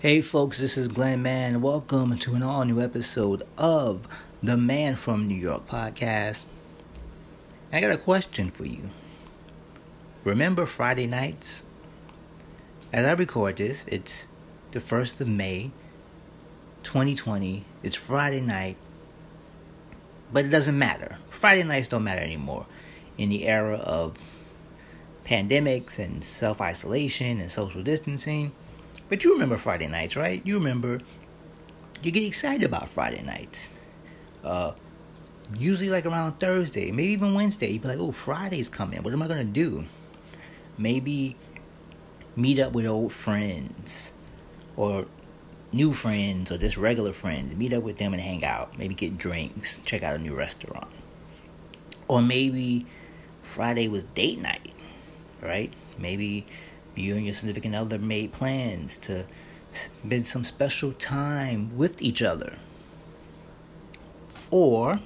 Hey folks, this is Glenn Mann. Welcome to an all new episode of the Man from New York podcast. I got a question for you. Remember Friday nights? As I record this, it's the 1st of May 2020. It's Friday night, but it doesn't matter. Friday nights don't matter anymore in the era of pandemics and self isolation and social distancing but you remember Friday nights, right? You remember. You get excited about Friday nights. Uh, usually like around Thursday, maybe even Wednesday. You'd be like, "Oh, Friday's coming. What am I gonna do?" Maybe meet up with old friends, or new friends, or just regular friends. Meet up with them and hang out. Maybe get drinks. Check out a new restaurant. Or maybe Friday was date night, right? Maybe you and your significant other made plans to spend some special time with each other. Or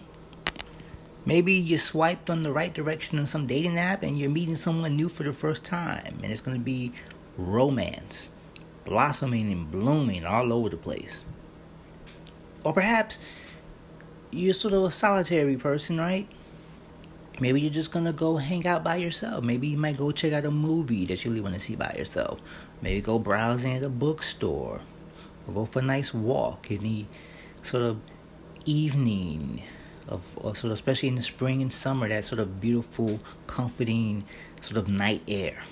maybe you swiped on the right direction on some dating app and you're meeting someone new for the first time and it's going to be romance blossoming and blooming all over the place. Or perhaps you're sort of a solitary person, right? Maybe you're just gonna go hang out by yourself. Maybe you might go check out a movie that you really want to see by yourself. Maybe go browsing at a bookstore, or go for a nice walk in the sort of evening of, or sort of especially in the spring and summer, that sort of beautiful, comforting sort of night air.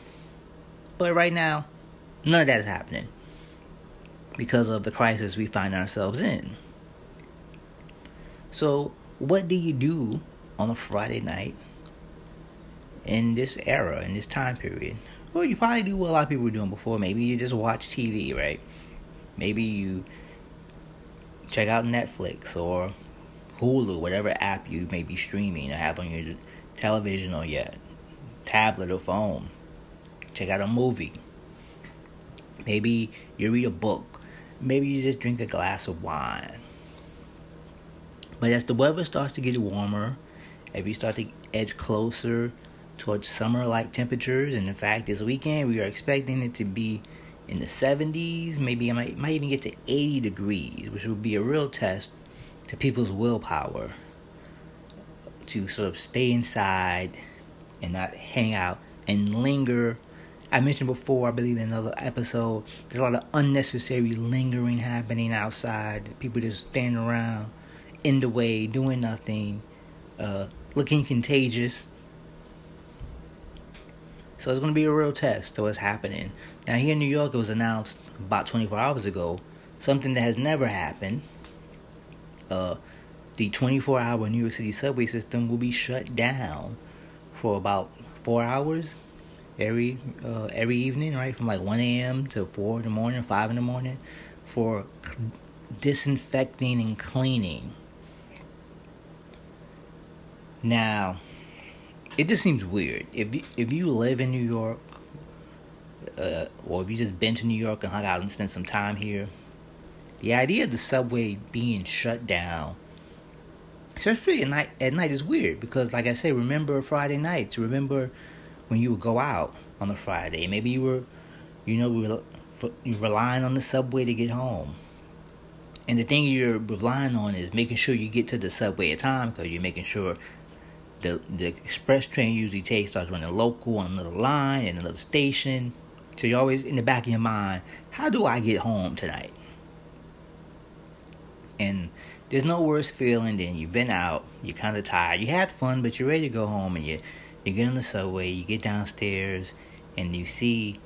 But right now, none of that is happening because of the crisis we find ourselves in. So, what do you do on a Friday night in this era, in this time period. Well, you probably do what a lot of people were doing before. Maybe you just watch TV, right? Maybe you check out Netflix or Hulu, whatever app you may be streaming or have on your television or your tablet or phone. Check out a movie. Maybe you read a book. Maybe you just drink a glass of wine. But as the weather starts to get warmer, as we start to edge closer towards summer like temperatures. And in fact, this weekend we are expecting it to be in the 70s, maybe it might, might even get to 80 degrees, which would be a real test to people's willpower to sort of stay inside and not hang out and linger. I mentioned before, I believe in another episode, there's a lot of unnecessary lingering happening outside. People just standing around in the way, doing nothing, uh, looking contagious. So it's going to be a real test to what's happening. Now, here in New York, it was announced about 24 hours ago something that has never happened. Uh, the 24 hour New York City subway system will be shut down for about four hours every uh, every evening, right? From like 1 a.m. to 4 in the morning, 5 in the morning, for disinfecting and cleaning now, it just seems weird. If you, if you live in New York, uh, or if you just been to New York and hung out and spent some time here, the idea of the subway being shut down, especially at night, at night is weird because, like I say, remember Friday nights. Remember when you would go out on a Friday. Maybe you were, you know, you relying on the subway to get home. And the thing you're relying on is making sure you get to the subway at time because you're making sure the the express train usually takes starts running local on another line and another station. So you're always in the back of your mind, how do I get home tonight? And there's no worse feeling than you've been out, you're kind of tired, you had fun, but you're ready to go home, and you you get on the subway, you get downstairs, and you see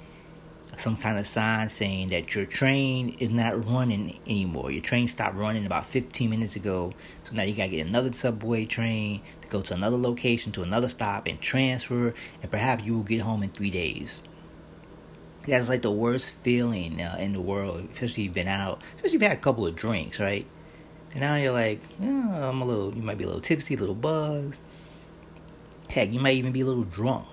some kind of sign saying that your train is not running anymore. Your train stopped running about 15 minutes ago. So now you got to get another subway train to go to another location, to another stop, and transfer. And perhaps you will get home in three days. That's like the worst feeling uh, in the world, especially if you've been out, especially if you've had a couple of drinks, right? And now you're like, oh, I'm a little, you might be a little tipsy, a little buzzed. Heck, you might even be a little drunk.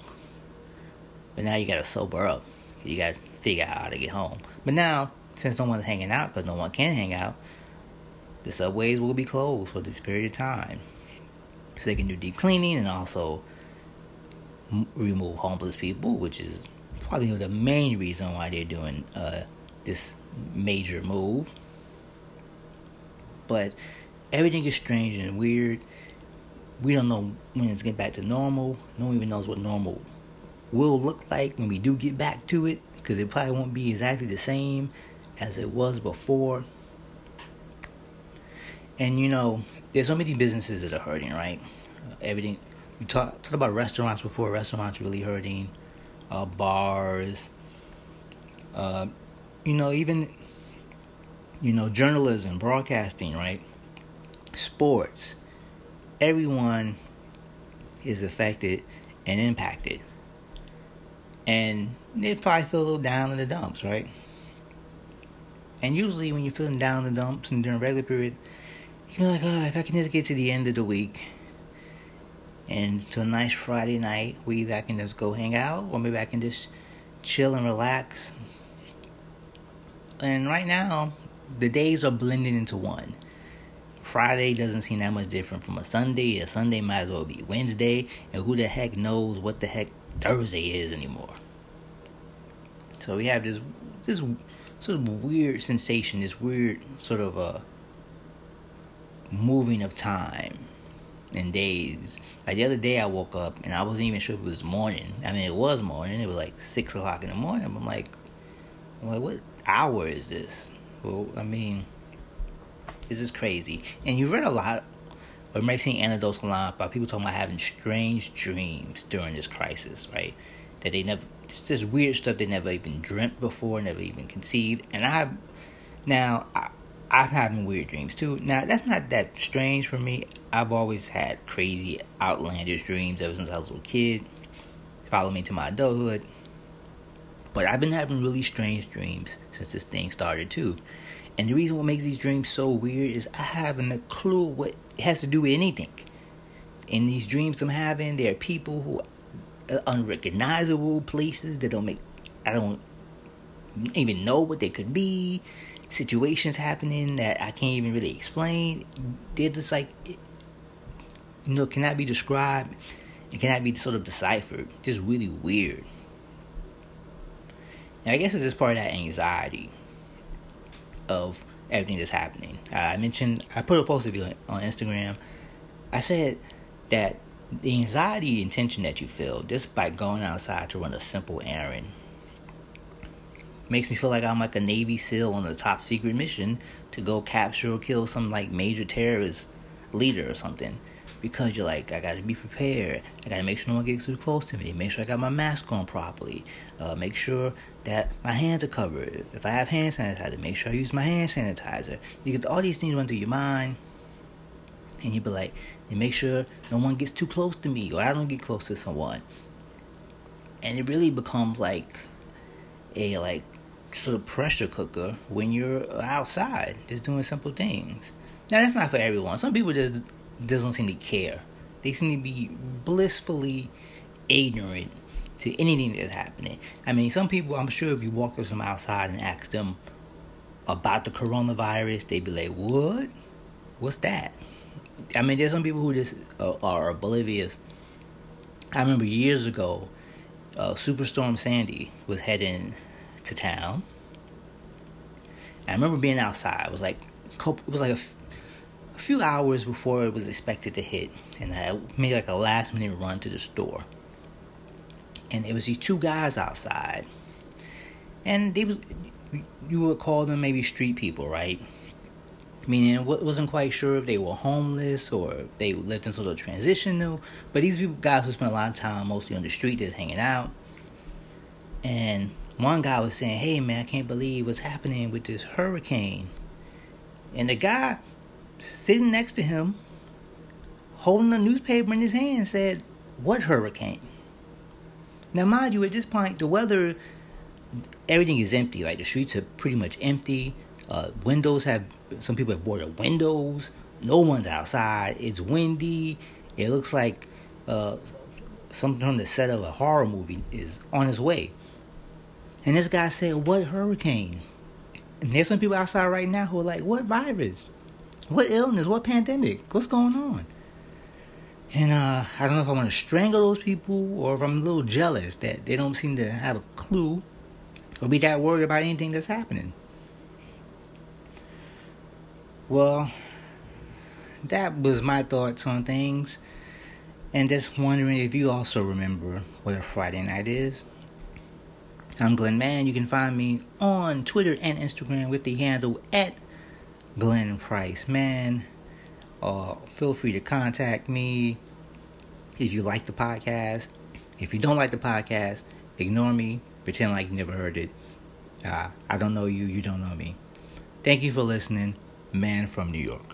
But now you got to sober up. You got to figure out how to get home. But now, since no one's hanging out, because no one can hang out, the subways will be closed for this period of time. So they can do deep cleaning and also remove homeless people, which is probably the main reason why they're doing uh, this major move. But everything is strange and weird. We don't know when it's getting back to normal. No one even knows what normal will look like when we do get back to it, because it probably won't be exactly the same as it was before. And you know, there's so many businesses that are hurting, right? everything we talked talk about restaurants before. Restaurants really hurting, uh, bars. Uh, you know, even you know, journalism, broadcasting, right? Sports. Everyone is affected and impacted. And they probably feel a little down in the dumps, right? And usually when you're feeling down in the dumps and during regular period, you're like, oh, if I can just get to the end of the week and to a nice Friday night, we either I can just go hang out or maybe I can just chill and relax. And right now, the days are blending into one. Friday doesn't seem that much different from a Sunday. A Sunday might as well be Wednesday, and who the heck knows what the heck Thursday is anymore. So we have this this sort of weird sensation, this weird sort of a uh, moving of time and days. Like the other day, I woke up and I wasn't even sure if it was morning. I mean, it was morning. It was like six o'clock in the morning. I'm like, I'm like, what hour is this? Well, I mean, this is crazy. And you've read a lot, or you might see anecdotes a lot about people talking about having strange dreams during this crisis, right? That they never, it's just weird stuff they never even dreamt before, never even conceived. And I, have, now, I, I've having weird dreams too. Now, that's not that strange for me. I've always had crazy, outlandish dreams ever since I was a little kid. Follow me to my adulthood. But I've been having really strange dreams since this thing started too. And the reason what makes these dreams so weird is I haven't a clue what has to do with anything. In these dreams I'm having, there are people who are unrecognizable places that don't make I don't even know what they could be. Situations happening that I can't even really explain. They're just like you know, cannot be described and cannot be sort of deciphered. Just really weird. And I guess it's just part of that anxiety of everything that's happening. Uh, I mentioned, I put a post of it on Instagram. I said that the anxiety and tension that you feel just by going outside to run a simple errand makes me feel like I'm like a Navy SEAL on a top secret mission to go capture or kill some like major terrorist leader or something because you're like, I gotta be prepared. I gotta make sure no one gets too close to me. Make sure I got my mask on properly. Uh, make sure that my hands are covered. If I have hand sanitizer, make sure I use my hand sanitizer. You get all these things run through your mind, and you be like, and make sure no one gets too close to me, or I don't get close to someone. And it really becomes like a like sort of pressure cooker when you're outside, just doing simple things. Now that's not for everyone. Some people just doesn't seem to care. They seem to be blissfully ignorant to anything that's happening. I mean, some people, I'm sure, if you walk up from outside and ask them about the coronavirus, they'd be like, "What? What's that?" I mean, there's some people who just uh, are oblivious. I remember years ago, uh, Superstorm Sandy was heading to town. I remember being outside. It was like it was like a a few hours before it was expected to hit, and I made like a last minute run to the store. And it was these two guys outside, and they was you would call them maybe street people, right? Meaning, wasn't quite sure if they were homeless or they lived in sort of transitional. But these people, guys who spent a lot of time mostly on the street, just hanging out. And one guy was saying, "Hey man, I can't believe what's happening with this hurricane." And the guy sitting next to him, holding a newspaper in his hand, said, What hurricane? Now, mind you, at this point, the weather, everything is empty. Right, the streets are pretty much empty. Uh, windows have some people have boarded windows. No one's outside. It's windy. It looks like uh, something on the set of a horror movie is on its way. And this guy said, "What hurricane?" And there's some people outside right now who are like, "What virus?" What illness? What pandemic? What's going on? And uh, I don't know if I want to strangle those people or if I'm a little jealous that they don't seem to have a clue or be that worried about anything that's happening. Well, that was my thoughts on things. And just wondering if you also remember what a Friday night is. I'm Glenn Mann. You can find me on Twitter and Instagram with the handle at Glenn Price Man. Uh, feel free to contact me if you like the podcast. If you don't like the podcast, ignore me. Pretend like you never heard it. Uh, I don't know you. You don't know me. Thank you for listening. Man from New York.